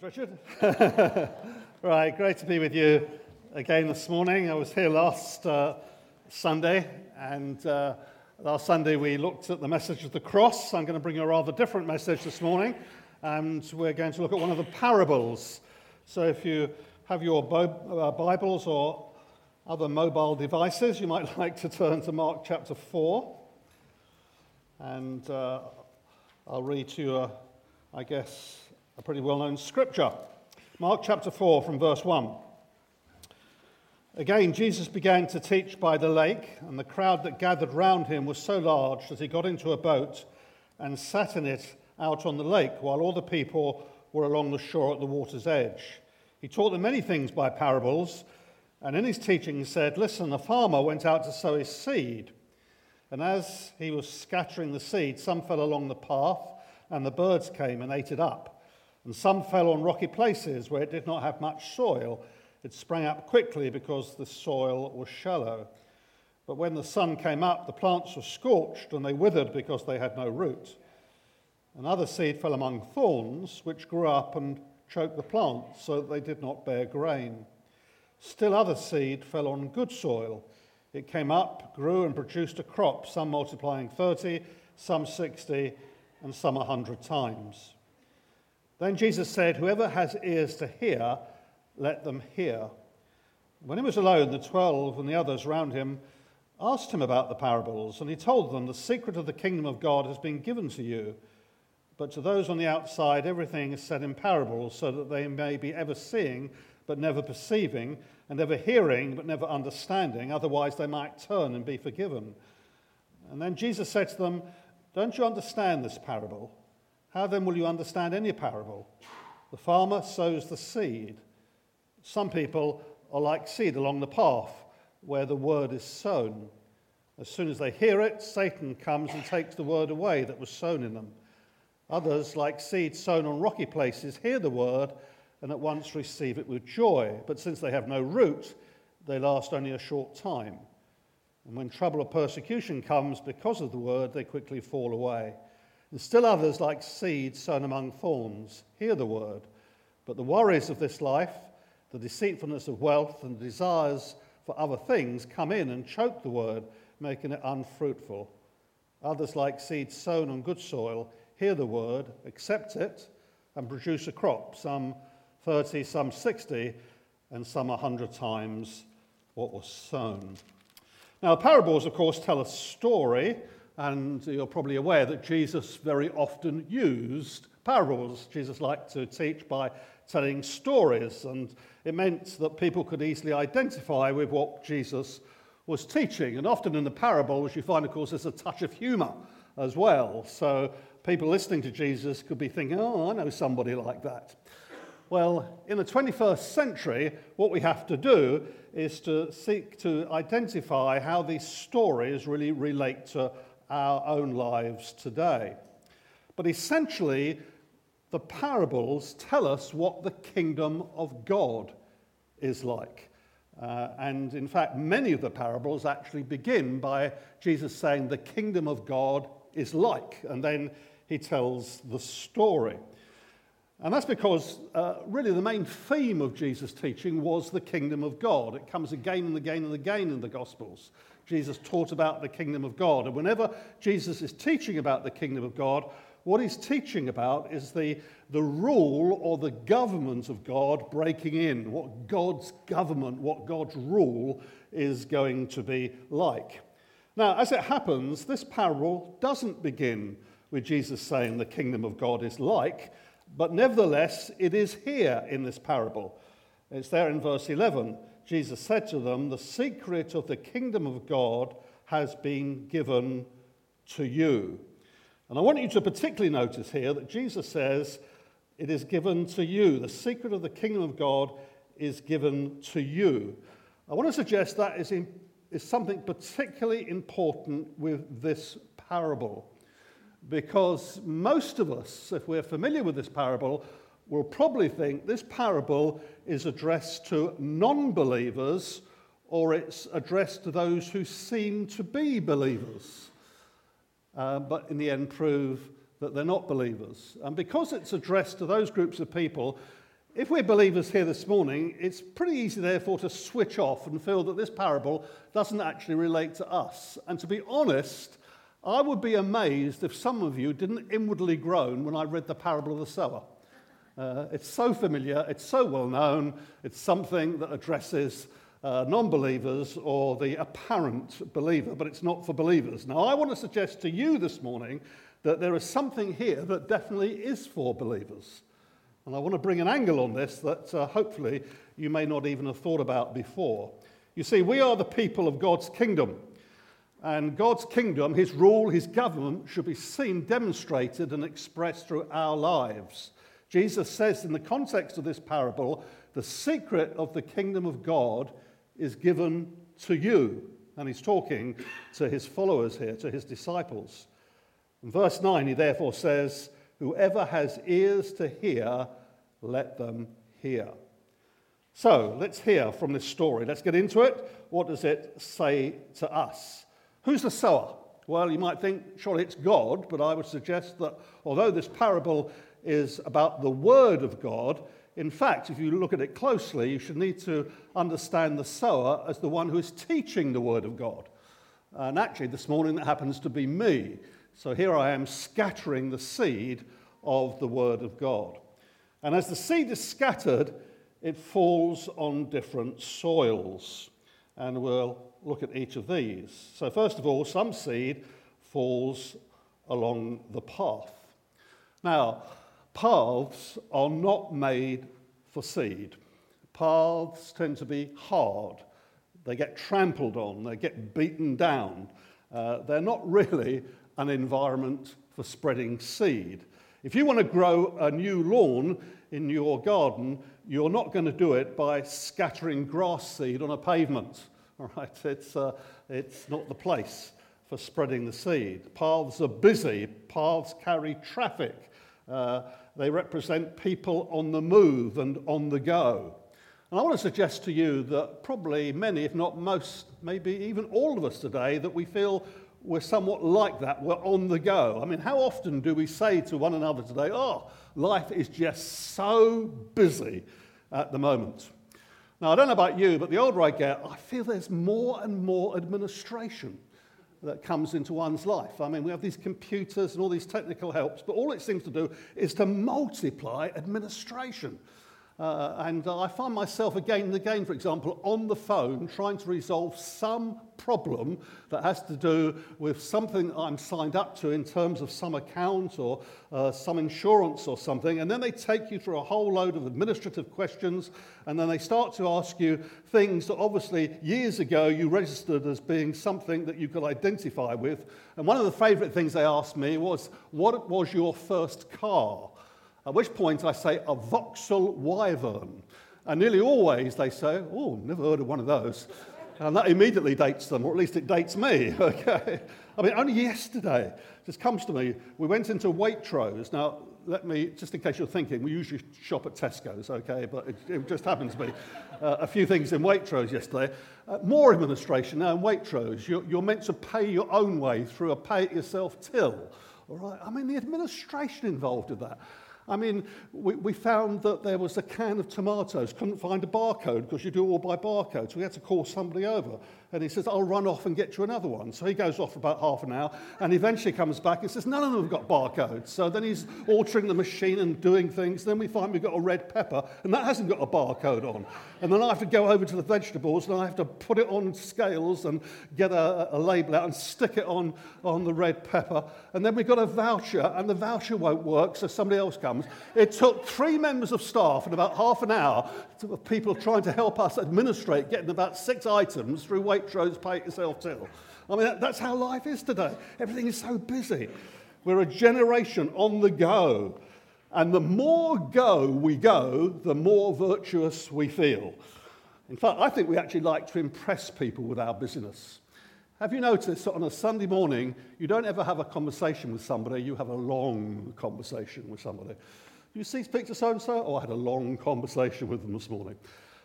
Thanks, Richard. right, great to be with you again this morning. I was here last uh, Sunday, and uh, last Sunday we looked at the message of the cross. I'm going to bring a rather different message this morning, and we're going to look at one of the parables. So if you have your uh, Bibles or other mobile devices, you might like to turn to Mark chapter 4. And uh, I'll read to you, I guess, a pretty well known scripture. Mark chapter 4 from verse 1. Again, Jesus began to teach by the lake, and the crowd that gathered round him was so large that he got into a boat and sat in it out on the lake, while all the people were along the shore at the water's edge. He taught them many things by parables, and in his teaching he said, Listen, a farmer went out to sow his seed. And as he was scattering the seed, some fell along the path, and the birds came and ate it up. And some fell on rocky places where it did not have much soil. It sprang up quickly because the soil was shallow. But when the sun came up, the plants were scorched and they withered because they had no root. Another seed fell among thorns, which grew up and choked the plants so that they did not bear grain. Still other seed fell on good soil. It came up, grew, and produced a crop, some multiplying 30, some 60, and some a 100 times. Then Jesus said, Whoever has ears to hear, let them hear. When he was alone, the twelve and the others round him asked him about the parables, and he told them, The secret of the kingdom of God has been given to you. But to those on the outside, everything is said in parables, so that they may be ever seeing, but never perceiving, and ever hearing, but never understanding. Otherwise, they might turn and be forgiven. And then Jesus said to them, Don't you understand this parable? How then will you understand any parable? The farmer sows the seed. Some people are like seed along the path where the word is sown. As soon as they hear it, Satan comes and takes the word away that was sown in them. Others, like seed sown on rocky places, hear the word and at once receive it with joy. But since they have no root, they last only a short time. And when trouble or persecution comes because of the word, they quickly fall away. And still others, like seed sown among thorns, hear the word, but the worries of this life, the deceitfulness of wealth, and desires for other things come in and choke the word, making it unfruitful. Others, like seed sown on good soil, hear the word, accept it, and produce a crop, some 30, some 60, and some 100 times what was sown. Now, parables, of course, tell a story and you're probably aware that Jesus very often used parables. Jesus liked to teach by telling stories, and it meant that people could easily identify with what Jesus was teaching. And often in the parables, you find, of course, there's a touch of humor as well. So people listening to Jesus could be thinking, oh, I know somebody like that. Well, in the 21st century, what we have to do is to seek to identify how these stories really relate to our own lives today. But essentially, the parables tell us what the kingdom of God is like. Uh, and in fact, many of the parables actually begin by Jesus saying, The kingdom of God is like. And then he tells the story. And that's because uh, really the main theme of Jesus' teaching was the kingdom of God. It comes again and again and again in the Gospels. Jesus taught about the kingdom of God. And whenever Jesus is teaching about the kingdom of God, what he's teaching about is the, the rule or the government of God breaking in, what God's government, what God's rule is going to be like. Now, as it happens, this parable doesn't begin with Jesus saying the kingdom of God is like, but nevertheless, it is here in this parable. It's there in verse 11. Jesus said to them, The secret of the kingdom of God has been given to you. And I want you to particularly notice here that Jesus says, It is given to you. The secret of the kingdom of God is given to you. I want to suggest that is, in, is something particularly important with this parable. Because most of us, if we're familiar with this parable, will probably think this parable is addressed to non believers or it's addressed to those who seem to be believers, uh, but in the end prove that they're not believers. And because it's addressed to those groups of people, if we're believers here this morning, it's pretty easy, therefore, to switch off and feel that this parable doesn't actually relate to us. And to be honest, I would be amazed if some of you didn't inwardly groan when I read the parable of the sower. Uh, it's so familiar, it's so well known, it's something that addresses uh, non believers or the apparent believer, but it's not for believers. Now, I want to suggest to you this morning that there is something here that definitely is for believers. And I want to bring an angle on this that uh, hopefully you may not even have thought about before. You see, we are the people of God's kingdom. And God's kingdom, his rule, his government should be seen, demonstrated, and expressed through our lives. Jesus says in the context of this parable, the secret of the kingdom of God is given to you. And he's talking to his followers here, to his disciples. In verse 9, he therefore says, Whoever has ears to hear, let them hear. So let's hear from this story. Let's get into it. What does it say to us? Who's the sower? Well, you might think, surely it's God, but I would suggest that although this parable is about the Word of God, in fact, if you look at it closely, you should need to understand the sower as the one who is teaching the Word of God. And actually, this morning, that happens to be me. So here I am scattering the seed of the Word of God. And as the seed is scattered, it falls on different soils. And we'll look at each of these. So, first of all, some seed falls along the path. Now, paths are not made for seed. Paths tend to be hard. They get trampled on, they get beaten down. Uh, they're not really an environment for spreading seed. If you want to grow a new lawn in your garden, you're not going to do it by scattering grass seed on a pavement. All right, it's, uh, it's not the place for spreading the seed. Paths are busy, paths carry traffic, uh, they represent people on the move and on the go. And I want to suggest to you that probably many, if not most, maybe even all of us today, that we feel we're somewhat like that. We're on the go. I mean, how often do we say to one another today, oh, life is just so busy at the moment? Now, I don't know about you, but the older I get, I feel there's more and more administration that comes into one's life. I mean, we have these computers and all these technical helps, but all it seems to do is to multiply administration. Uh, and I find myself again and again, for example, on the phone trying to resolve some problem that has to do with something I'm signed up to in terms of some account or uh, some insurance or something. And then they take you through a whole load of administrative questions. And then they start to ask you things that obviously years ago you registered as being something that you could identify with. And one of the favorite things they asked me was, What was your first car? At which point I say a Vauxhall Wyvern. And nearly always they say, oh, never heard of one of those. And that immediately dates them, or at least it dates me. Okay. I mean, only yesterday, just comes to me, we went into Waitrose. Now, let me, just in case you're thinking, we usually shop at Tesco's, okay, but it, it just happens to be uh, a few things in Waitrose yesterday. Uh, more administration now in Waitrose. You're, you're meant to pay your own way through a pay it yourself till. All right? I mean, the administration involved in that. I mean, we, we found that there was a can of tomatoes, couldn't find a barcode because you do all by barcode. So we had to call somebody over. And he says, I'll run off and get you another one. So he goes off for about half an hour and eventually comes back and says, None of them have got barcodes. So then he's altering the machine and doing things. Then we find we've got a red pepper and that hasn't got a barcode on. And then I have to go over to the vegetables and I have to put it on scales and get a, a label out and stick it on, on the red pepper. And then we've got a voucher and the voucher won't work, so somebody else comes. It took three members of staff and about half an hour of people trying to help us administrate getting about six items through Waitrose Pay Yourself Till. I mean, that, that's how life is today. Everything is so busy. We're a generation on the go. And the more go we go, the more virtuous we feel. In fact, I think we actually like to impress people with our busyness. Have you noticed that on a Sunday morning, you don't ever have a conversation with somebody, you have a long conversation with somebody. You see picture so and so? Oh, I had a long conversation with them this morning.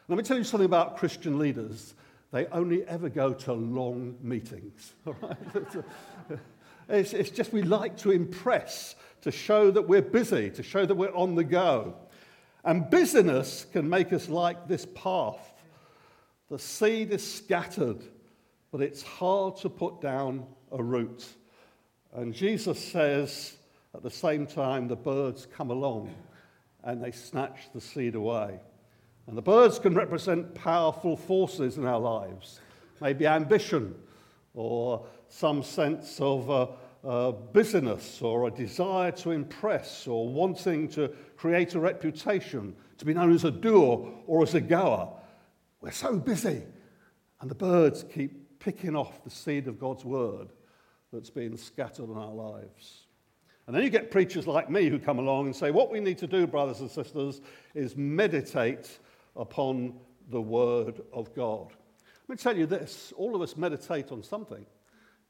Let me tell you something about Christian leaders. They only ever go to long meetings. All right? it's, it's just we like to impress, to show that we're busy, to show that we're on the go. And busyness can make us like this path. The seed is scattered but it's hard to put down a root. And Jesus says, at the same time, the birds come along and they snatch the seed away. And the birds can represent powerful forces in our lives, maybe ambition or some sense of uh, uh, busyness or a desire to impress or wanting to create a reputation, to be known as a doer or as a goer. We're so busy. And the birds keep picking off the seed of God's word that's been scattered in our lives. And then you get preachers like me who come along and say, What we need to do, brothers and sisters, is meditate upon the Word of God. Let me tell you this all of us meditate on something.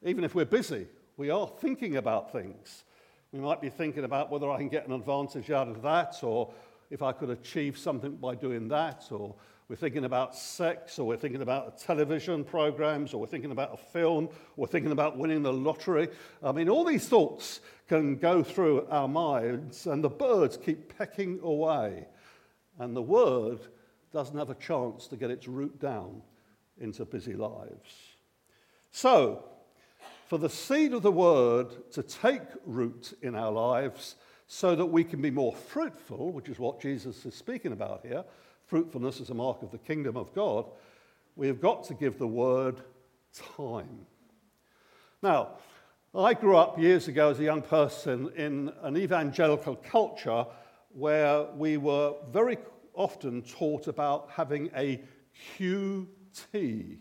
Even if we're busy, we are thinking about things. We might be thinking about whether I can get an advantage out of that, or if I could achieve something by doing that, or we're thinking about sex, or we're thinking about television programs, or we're thinking about a film, or we're thinking about winning the lottery. I mean, all these thoughts can go through our minds, and the birds keep pecking away. And the word doesn't have a chance to get its root down into busy lives. So, for the seed of the word to take root in our lives so that we can be more fruitful, which is what Jesus is speaking about here, fruitfulness is a mark of the kingdom of God, we have got to give the word time. Now, I grew up years ago as a young person in an evangelical culture where we were very often taught about having a QT.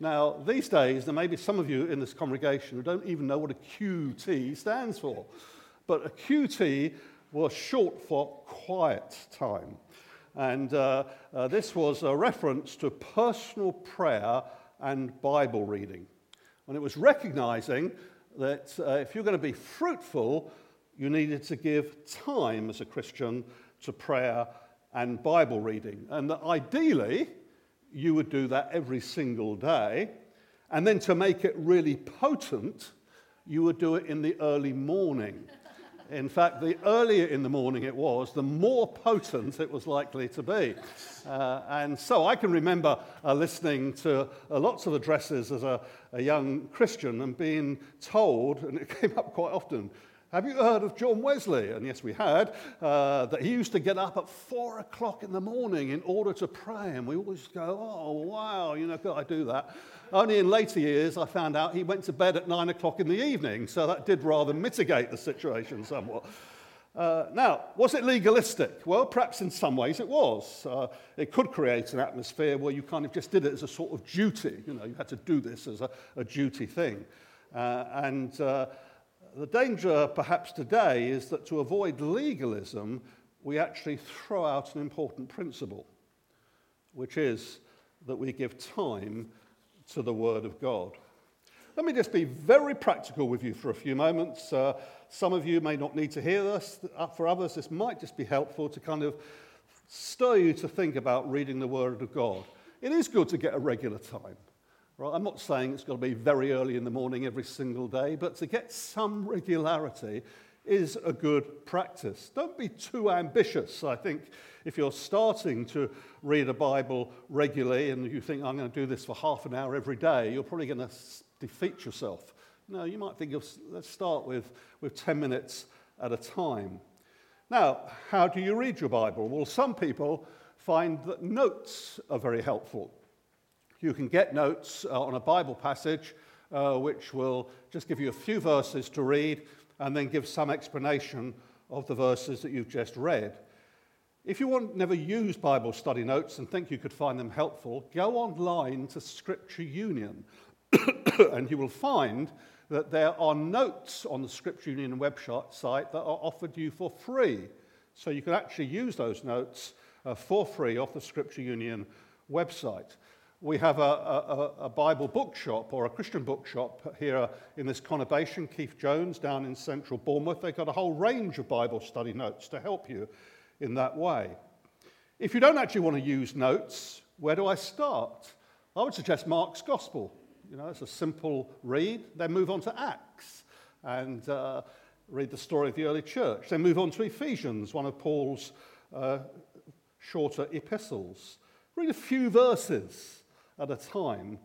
Now, these days, there may be some of you in this congregation who don't even know what a QT stands for. But a QT was short for quiet time. And uh, uh, this was a reference to personal prayer and Bible reading. And it was recognizing that uh, if you're going to be fruitful, you needed to give time as a Christian to prayer and Bible reading. And that ideally, you would do that every single day. And then to make it really potent, you would do it in the early morning. In fact, the earlier in the morning it was, the more potent it was likely to be. Uh, and so I can remember uh, listening to uh, lots of addresses as a, a young Christian and being told, and it came up quite often, have you heard of John Wesley? And yes, we had, uh, that he used to get up at four o'clock in the morning in order to pray. And we always go, oh, wow, you know, could I do that? Only in later years, I found out he went to bed at nine o'clock in the evening. So that did rather mitigate the situation somewhat. Uh, now, was it legalistic? Well, perhaps in some ways it was. Uh, it could create an atmosphere where you kind of just did it as a sort of duty. You know, you had to do this as a, a duty thing. Uh, and uh, the danger, perhaps today, is that to avoid legalism, we actually throw out an important principle, which is that we give time to the Word of God. Let me just be very practical with you for a few moments. Uh, some of you may not need to hear this. Uh, for others, this might just be helpful to kind of stir you to think about reading the Word of God. It is good to get a regular time. Right? I'm not saying it's got to be very early in the morning every single day, but to get some regularity is a good practice. Don't be too ambitious. I think if you're starting to read a Bible regularly and you think, I'm going to do this for half an hour every day, you're probably going to defeat yourself. No, you might think, let's start with, with 10 minutes at a time. Now, how do you read your Bible? Well, some people find that notes are very helpful. You can get notes uh, on a Bible passage uh, which will just give you a few verses to read and then give some explanation of the verses that you've just read. If you want never use Bible study notes and think you could find them helpful, go online to Scripture Union and you will find that there are notes on the Scripture Union website that are offered you for free. So you can actually use those notes uh, for free off the Scripture Union website. We have a, a, a, Bible bookshop or a Christian bookshop here in this conurbation, Keith Jones, down in central Bournemouth. They've got a whole range of Bible study notes to help you in that way. If you don't actually want to use notes, where do I start? I would suggest Mark's Gospel. You know, it's a simple read. Then move on to Acts and uh, read the story of the early church. Then move on to Ephesians, one of Paul's uh, shorter epistles. Read a few verses at a time,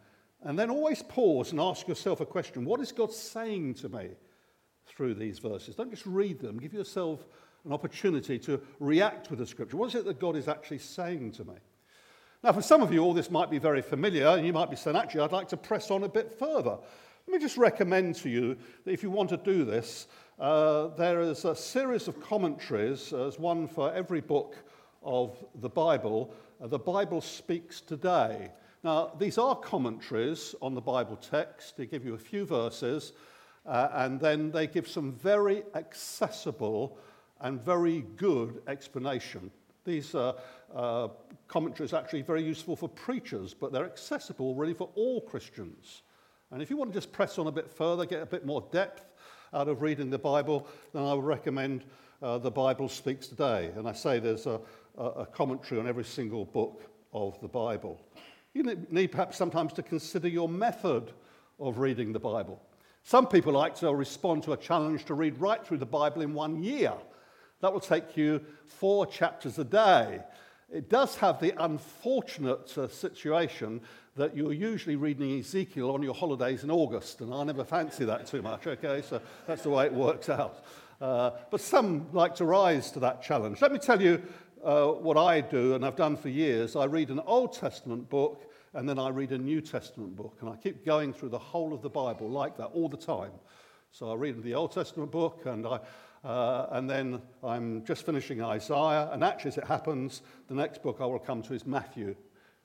and then always pause and ask yourself a question What is God saying to me through these verses? Don't just read them, give yourself an opportunity to react with the scripture. What is it that God is actually saying to me? Now, for some of you, all this might be very familiar, and you might be saying, actually, I'd like to press on a bit further. Let me just recommend to you that if you want to do this, uh, there is a series of commentaries, as one for every book of the Bible. Uh, the Bible Speaks Today. Now, these are commentaries on the Bible text. They give you a few verses, uh, and then they give some very accessible and very good explanation. These uh, uh, commentaries are actually very useful for preachers, but they're accessible really for all Christians. And if you want to just press on a bit further, get a bit more depth out of reading the Bible, then I would recommend uh, The Bible Speaks Today. And I say there's a, a commentary on every single book of the Bible. You need perhaps sometimes to consider your method of reading the Bible. Some people like to respond to a challenge to read right through the Bible in one year. That will take you four chapters a day. It does have the unfortunate uh, situation that you're usually reading Ezekiel on your holidays in August, and I never fancy that too much, okay? So that's the way it works out. Uh, but some like to rise to that challenge. Let me tell you uh, what I do, and I've done for years. I read an Old Testament book, and then I read a New Testament book, and I keep going through the whole of the Bible like that all the time. So I read the Old Testament book, and I, uh, and then I'm just finishing Isaiah. And actually, as it happens, the next book I will come to is Matthew.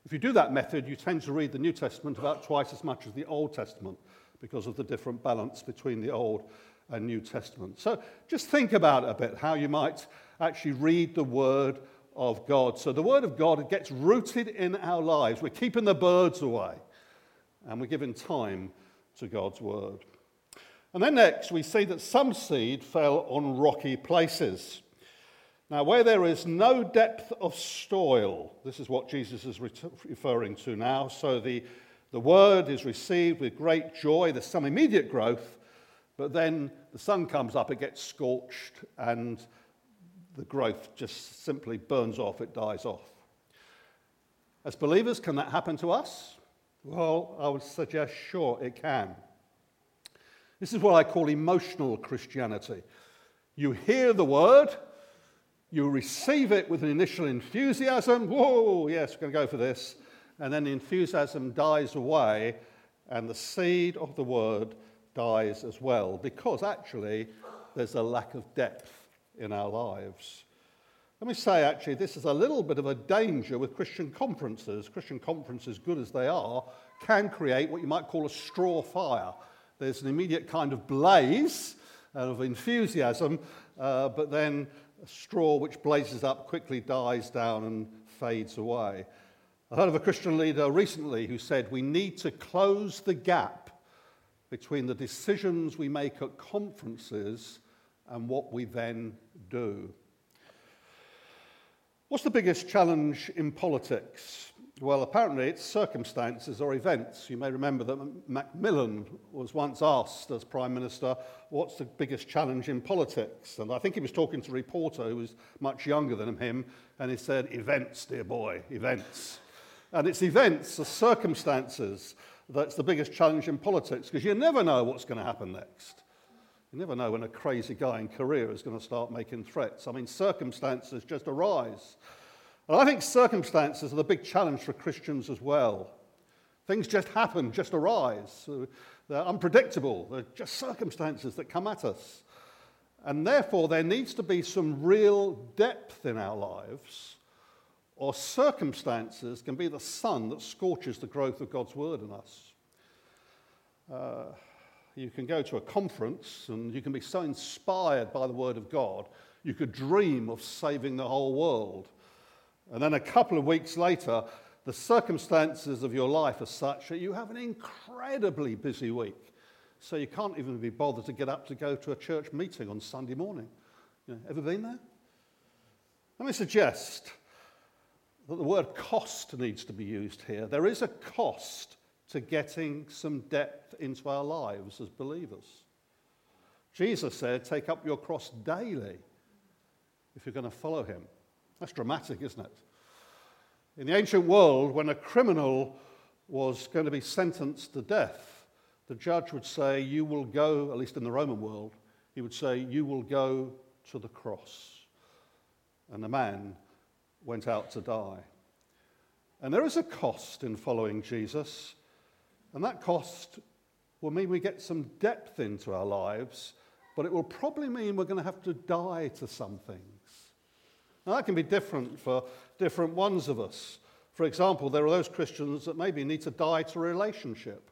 If you do that method, you tend to read the New Testament about twice as much as the Old Testament because of the different balance between the Old and New Testament. So just think about a bit, how you might actually read the Word of God. So the Word of God gets rooted in our lives. We're keeping the birds away and we're giving time to God's Word. And then next, we see that some seed fell on rocky places. Now, where there is no depth of soil, this is what Jesus is referring to now. So the, the word is received with great joy. There's some immediate growth, but then the sun comes up, it gets scorched, and the growth just simply burns off, it dies off. As believers, can that happen to us? Well, I would suggest, sure, it can. This is what I call emotional Christianity. You hear the word, you receive it with an initial enthusiasm. Whoa, yes, we're going to go for this. And then the enthusiasm dies away, and the seed of the word dies as well, because actually there's a lack of depth in our lives. Let me say, actually, this is a little bit of a danger with Christian conferences. Christian conferences, good as they are, can create what you might call a straw fire there's an immediate kind of blaze of enthusiasm, uh, but then a straw which blazes up quickly dies down and fades away. I heard of a Christian leader recently who said, We need to close the gap between the decisions we make at conferences and what we then do. What's the biggest challenge in politics? Well, apparently it's circumstances or events. You may remember that Macmillan was once asked as Prime Minister, what's the biggest challenge in politics? And I think he was talking to a reporter who was much younger than him, and he said, events, dear boy, events. And it's events, the circumstances. That's the biggest challenge in politics, because you never know what's going to happen next. You never know when a crazy guy in Korea is going to start making threats. I mean, circumstances just arise. And I think circumstances are the big challenge for Christians as well. Things just happen, just arise. They're unpredictable. They're just circumstances that come at us. And therefore, there needs to be some real depth in our lives, or circumstances can be the sun that scorches the growth of God's word in us. Uh, you can go to a conference and you can be so inspired by the word of God, you could dream of saving the whole world. And then a couple of weeks later, the circumstances of your life are such that you have an incredibly busy week. So you can't even be bothered to get up to go to a church meeting on Sunday morning. You know, ever been there? Let me suggest that the word cost needs to be used here. There is a cost to getting some depth into our lives as believers. Jesus said, Take up your cross daily if you're going to follow him. That's dramatic, isn't it? In the ancient world, when a criminal was going to be sentenced to death, the judge would say, You will go, at least in the Roman world, he would say, You will go to the cross. And the man went out to die. And there is a cost in following Jesus, and that cost will mean we get some depth into our lives, but it will probably mean we're going to have to die to some things. Now, that can be different for different ones of us. For example, there are those Christians that maybe need to die to a relationship.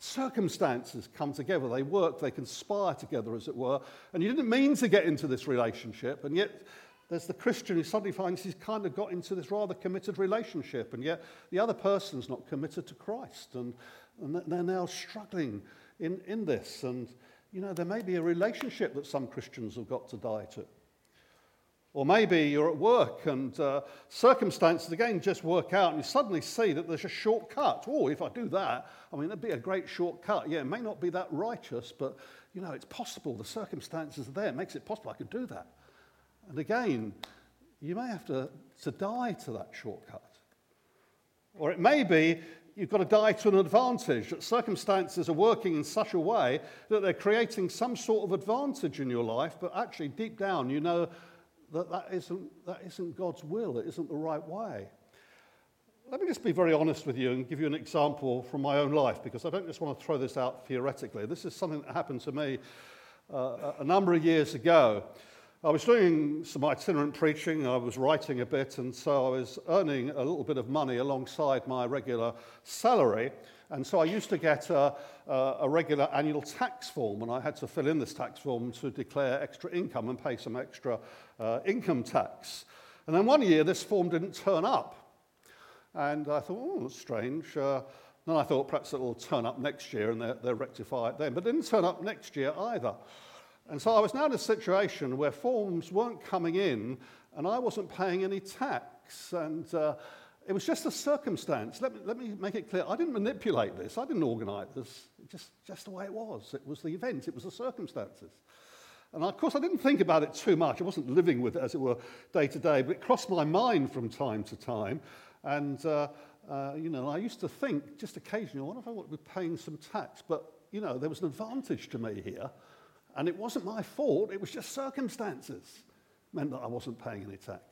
Circumstances come together, they work, they conspire together, as it were, and you didn't mean to get into this relationship, and yet there's the Christian who suddenly finds he's kind of got into this rather committed relationship, and yet the other person's not committed to Christ, and, and they're now struggling in, in this. And, you know, there may be a relationship that some Christians have got to die to. Or maybe you're at work and uh, circumstances again just work out, and you suddenly see that there's a shortcut. Oh, if I do that, I mean, it'd be a great shortcut. Yeah, it may not be that righteous, but you know, it's possible. The circumstances are there. It makes it possible. I could do that. And again, you may have to, to die to that shortcut. Or it may be you've got to die to an advantage, that circumstances are working in such a way that they're creating some sort of advantage in your life, but actually deep down you know that that isn't, that isn't God's will, it isn't the right way. Let me just be very honest with you and give you an example from my own life because I don't just want to throw this out theoretically. This is something that happened to me uh, a number of years ago. I was doing some itinerant preaching, I was writing a bit, and so I was earning a little bit of money alongside my regular salary. And so I used to get a, a, regular annual tax form, and I had to fill in this tax form to declare extra income and pay some extra uh, income tax. And then one year, this form didn't turn up. And I thought, oh, that's strange. Uh, then I thought perhaps it'll turn up next year and they'll, they'll rectify it then. But it didn't turn up next year either. And so I was now in a situation where forms weren't coming in and I wasn't paying any tax. And uh, it was just a circumstance. Let me, let me make it clear. I didn't manipulate this. I didn't organize this. Just, just the way it was. It was the event. It was the circumstances. And of course, I didn't think about it too much. I wasn't living with it, as it were, day to day. But it crossed my mind from time to time. And, uh, uh, you know, I used to think just occasionally, I wonder if I want to be paying some tax. But, you know, there was an advantage to me here. And it wasn't my fault. It was just circumstances meant that I wasn't paying any tax.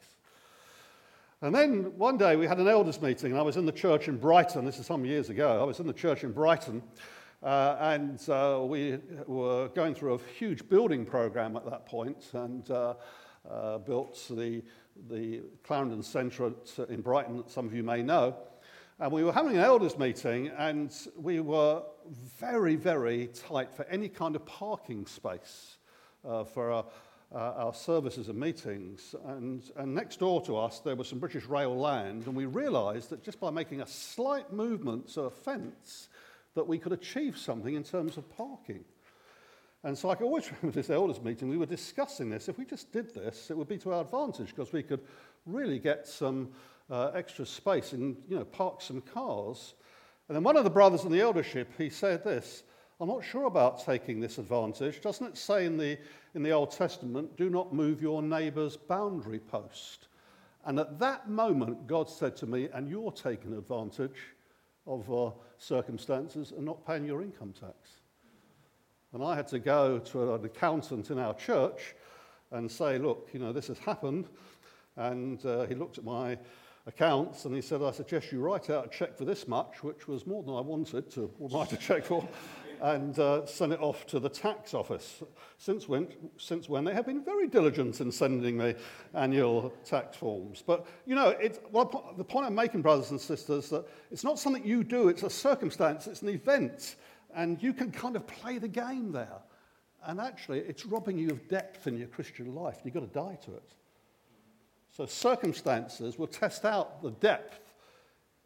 And then one day we had an elders meeting, and I was in the church in Brighton. This is some years ago. I was in the church in Brighton, uh, and uh, we were going through a huge building program at that point, and uh, uh built the, the Clarendon Centre in Brighton, that some of you may know. And we were having an elders meeting, and we were very, very tight for any kind of parking space uh, for our uh, our services and meetings. And, and next door to us, there was some British Rail land, and we realized that just by making a slight movement to a fence, that we could achieve something in terms of parking. And so I can always remember this elders meeting, we were discussing this. If we just did this, it would be to our advantage because we could really get some uh, extra space and you know, park some cars. And then one of the brothers in the eldership, he said this, I'm not sure about taking this advantage. Doesn't it say in the, in the Old Testament, do not move your neighbour's boundary post? And at that moment, God said to me, and you're taking advantage of uh, circumstances and not paying your income tax. And I had to go to an accountant in our church and say, look, you know, this has happened. And uh, he looked at my accounts and he said, I suggest you write out a cheque for this much, which was more than I wanted to write a cheque for and uh, send it off to the tax office. Since when, since when they have been very diligent in sending me annual tax forms. But, you know, it's, well, the point I'm making, brothers and sisters, that it's not something you do, it's a circumstance, it's an event, and you can kind of play the game there. And actually, it's robbing you of depth in your Christian life. You've got to die to it. So, circumstances will test out the depth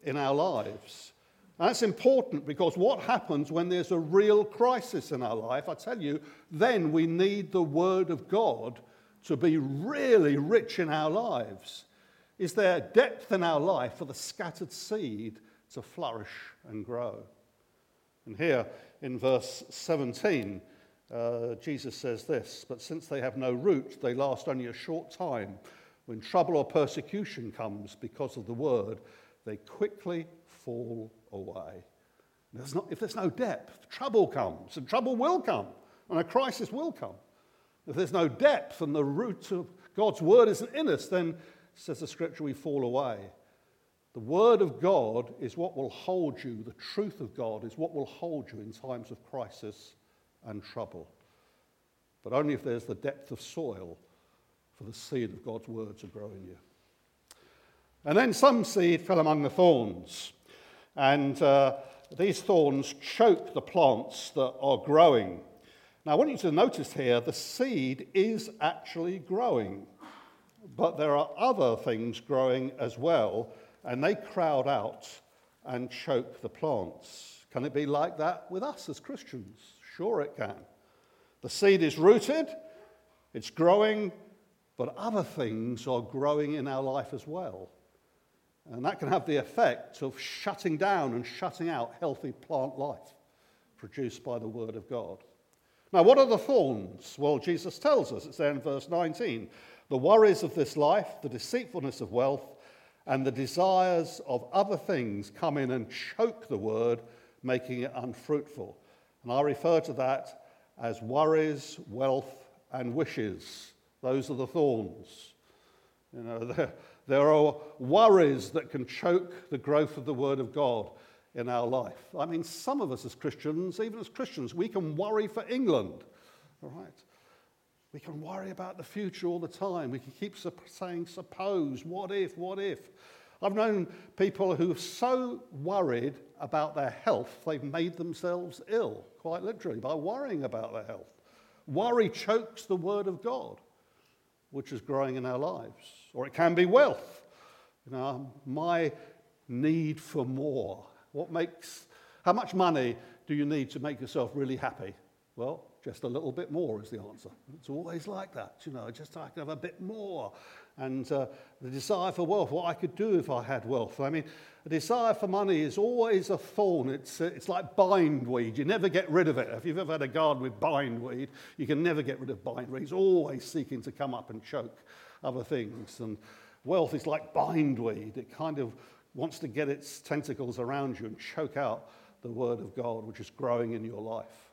in our lives. And That's important because what happens when there's a real crisis in our life, I tell you, then we need the Word of God to be really rich in our lives. Is there depth in our life for the scattered seed to flourish and grow? And here in verse 17, uh, Jesus says this But since they have no root, they last only a short time. When trouble or persecution comes because of the word, they quickly fall away. There's not, if there's no depth, trouble comes, and trouble will come, and a crisis will come. If there's no depth and the root of God's word isn't in us, then, says the scripture, we fall away. The word of God is what will hold you, the truth of God is what will hold you in times of crisis and trouble. But only if there's the depth of soil for the seed of God's word to grow in you. And then some seed fell among the thorns, and uh, these thorns choke the plants that are growing. Now, I want you to notice here the seed is actually growing, but there are other things growing as well, and they crowd out and choke the plants. Can it be like that with us as Christians? Sure, it can. The seed is rooted, it's growing, but other things are growing in our life as well. And that can have the effect of shutting down and shutting out healthy plant life produced by the Word of God. Now, what are the thorns? Well, Jesus tells us, it's there in verse 19. The worries of this life, the deceitfulness of wealth, and the desires of other things come in and choke the word, making it unfruitful. And I refer to that as worries, wealth, and wishes. Those are the thorns. You know, there, there are worries that can choke the growth of the Word of God in our life. I mean, some of us as Christians, even as Christians, we can worry for England, all right? We can worry about the future all the time. We can keep saying, suppose, what if, what if. I've known people who are so worried about their health, they've made themselves ill, quite literally, by worrying about their health. Worry chokes the word of God, which is growing in our lives. Or it can be wealth. You know, my need for more what makes, how much money do you need to make yourself really happy? Well, just a little bit more is the answer. It's always like that, you know, just I can have a bit more. And uh, the desire for wealth, what I could do if I had wealth. I mean, a desire for money is always a thorn. It's, uh, it's like bindweed. You never get rid of it. If you've ever had a garden with bindweed, you can never get rid of bindweed. It's always seeking to come up and choke other things. And wealth is like bindweed. It kind of wants to get its tentacles around you and choke out the word of God, which is growing in your life.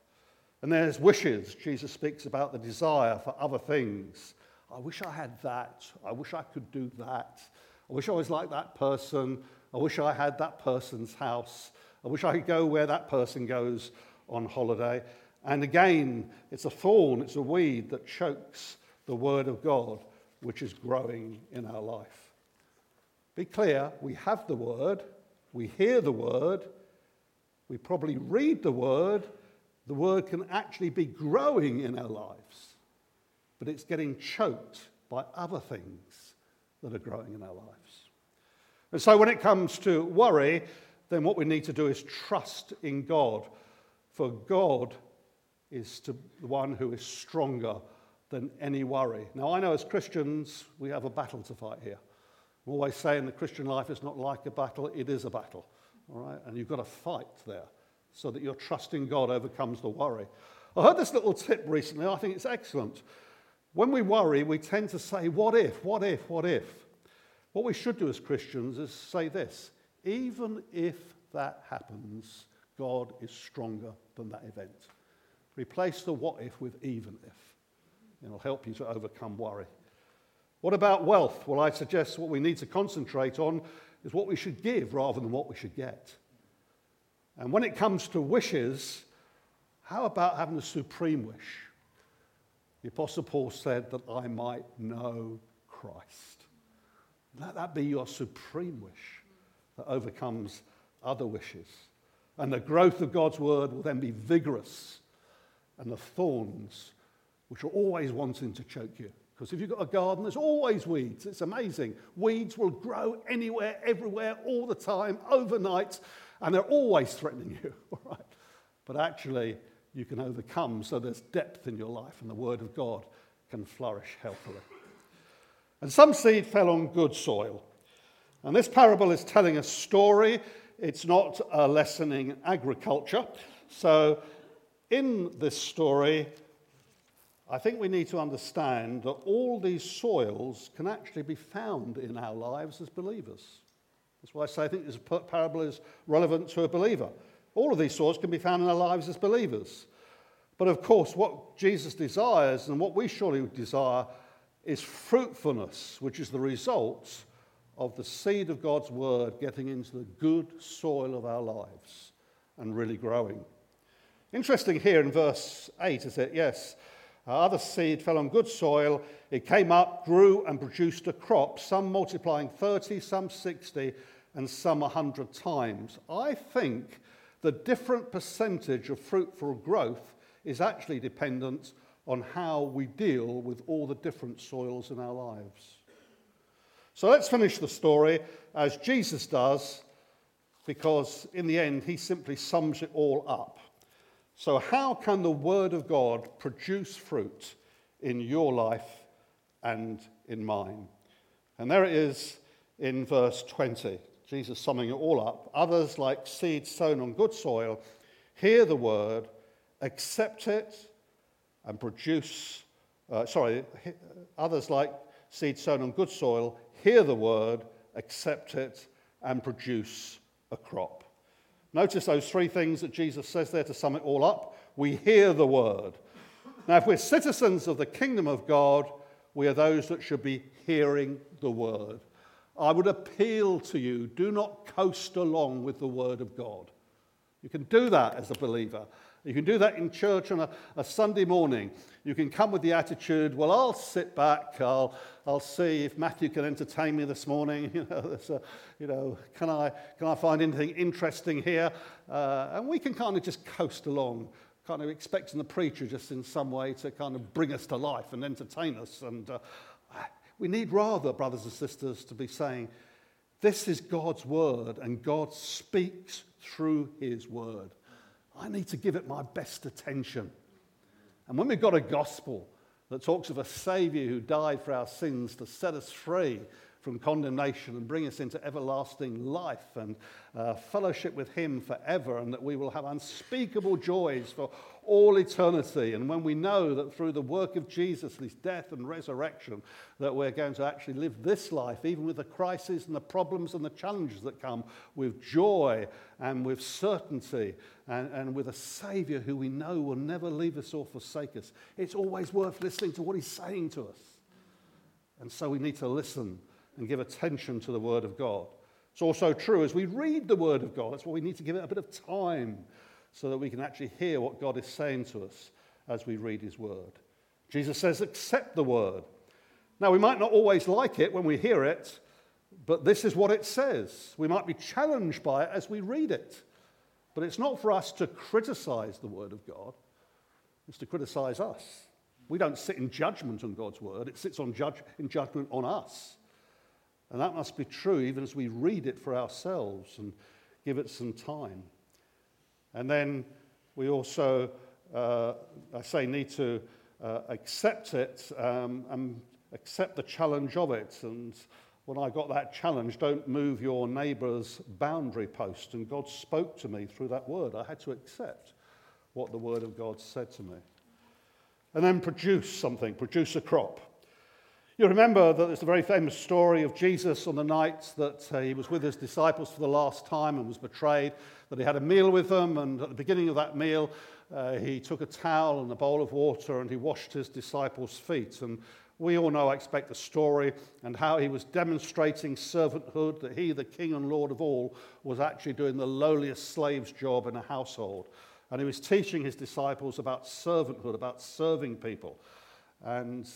And there's wishes. Jesus speaks about the desire for other things. I wish I had that. I wish I could do that. I wish I was like that person. I wish I had that person's house. I wish I could go where that person goes on holiday. And again, it's a thorn, it's a weed that chokes the word of God, which is growing in our life. Be clear, we have the word, we hear the word, we probably read the word, the word can actually be growing in our lives, but it's getting choked by other things that are growing in our lives. And so when it comes to worry, then what we need to do is trust in God, for God is the one who is stronger than any worry. Now, I know as Christians, we have a battle to fight here. I'm always saying the Christian life is not like a battle, it is a battle. All right? And you've got to fight there so that your trust in God overcomes the worry. I heard this little tip recently, I think it's excellent. When we worry, we tend to say, What if, what if, what if? What we should do as Christians is say this even if that happens, God is stronger than that event. Replace the what if with even if. It'll help you to overcome worry. What about wealth? Well, I suggest what we need to concentrate on is what we should give rather than what we should get. And when it comes to wishes, how about having a supreme wish? The Apostle Paul said that I might know Christ. Let that be your supreme wish that overcomes other wishes. And the growth of God's word will then be vigorous, and the thorns, which are always wanting to choke you, because if you've got a garden, there's always weeds. It's amazing. Weeds will grow anywhere, everywhere, all the time, overnight, and they're always threatening you, all right? But actually, you can overcome so there's depth in your life, and the Word of God can flourish healthily. And some seed fell on good soil. And this parable is telling a story, it's not a lesson in agriculture. So, in this story, I think we need to understand that all these soils can actually be found in our lives as believers. That's why I say I think this parable is relevant to a believer. All of these soils can be found in our lives as believers. But of course, what Jesus desires and what we surely would desire is fruitfulness, which is the result of the seed of God's word getting into the good soil of our lives and really growing. Interesting here in verse 8, is it? Yes. Other seed fell on good soil. It came up, grew, and produced a crop, some multiplying 30, some 60, and some 100 times. I think the different percentage of fruitful growth is actually dependent on how we deal with all the different soils in our lives. So let's finish the story as Jesus does, because in the end, he simply sums it all up. So, how can the Word of God produce fruit in your life and in mine? And there it is in verse 20. Jesus summing it all up. Others, like seed sown on good soil, hear the word, accept it, and produce. Uh, sorry, others, like seed sown on good soil, hear the word, accept it, and produce a crop. Notice those three things that Jesus says there to sum it all up. We hear the word. Now, if we're citizens of the kingdom of God, we are those that should be hearing the word. I would appeal to you do not coast along with the word of God. You can do that as a believer. You can do that in church on a, a, Sunday morning. You can come with the attitude, well, I'll sit back. I'll, I'll see if Matthew can entertain me this morning. You know, a, you know can, I, can I find anything interesting here? Uh, and we can kind of just coast along, kind of expecting the preacher just in some way to kind of bring us to life and entertain us. And uh, we need rather, brothers and sisters, to be saying, this is God's word, and God speaks through his word. I need to give it my best attention. And when we've got a gospel that talks of a Savior who died for our sins to set us free from condemnation and bring us into everlasting life and uh, fellowship with Him forever, and that we will have unspeakable joys for all eternity. And when we know that through the work of Jesus, his death and resurrection, that we're going to actually live this life, even with the crises and the problems and the challenges that come, with joy and with certainty and, and with a Savior who we know will never leave us or forsake us, it's always worth listening to what he's saying to us. And so we need to listen and give attention to the Word of God. It's also true as we read the Word of God, that's why we need to give it a bit of time so that we can actually hear what God is saying to us as we read His Word. Jesus says, accept the Word. Now, we might not always like it when we hear it, but this is what it says. We might be challenged by it as we read it. But it's not for us to criticize the Word of God, it's to criticize us. We don't sit in judgment on God's Word, it sits on judge, in judgment on us. And that must be true even as we read it for ourselves and give it some time. And then we also, uh, I say, need to uh, accept it um, and accept the challenge of it. And when I got that challenge, don't move your neighbour's boundary post. And God spoke to me through that word. I had to accept what the word of God said to me. And then produce something, produce a crop. You remember that there's a very famous story of Jesus on the night that uh, he was with his disciples for the last time and was betrayed, that he had a meal with them, and at the beginning of that meal, uh, he took a towel and a bowl of water and he washed his disciples' feet. And we all know, I expect, the story and how he was demonstrating servanthood, that he, the King and Lord of all, was actually doing the lowliest slave's job in a household. And he was teaching his disciples about servanthood, about serving people. And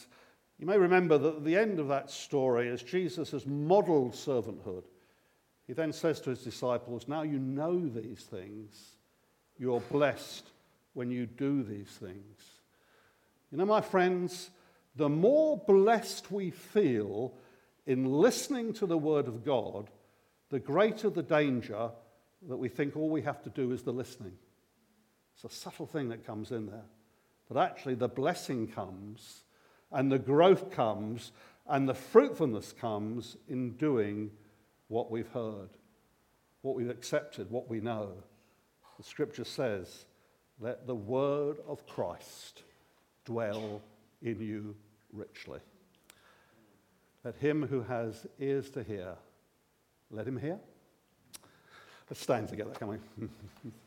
you may remember that at the end of that story, as Jesus has modeled servanthood, he then says to his disciples, Now you know these things. You're blessed when you do these things. You know, my friends, the more blessed we feel in listening to the Word of God, the greater the danger that we think all we have to do is the listening. It's a subtle thing that comes in there. But actually, the blessing comes and the growth comes and the fruitfulness comes in doing what we've heard, what we've accepted, what we know. The scripture says, let the word of Christ dwell in you richly. Let him who has ears to hear, let him hear. Let's stand together, can we?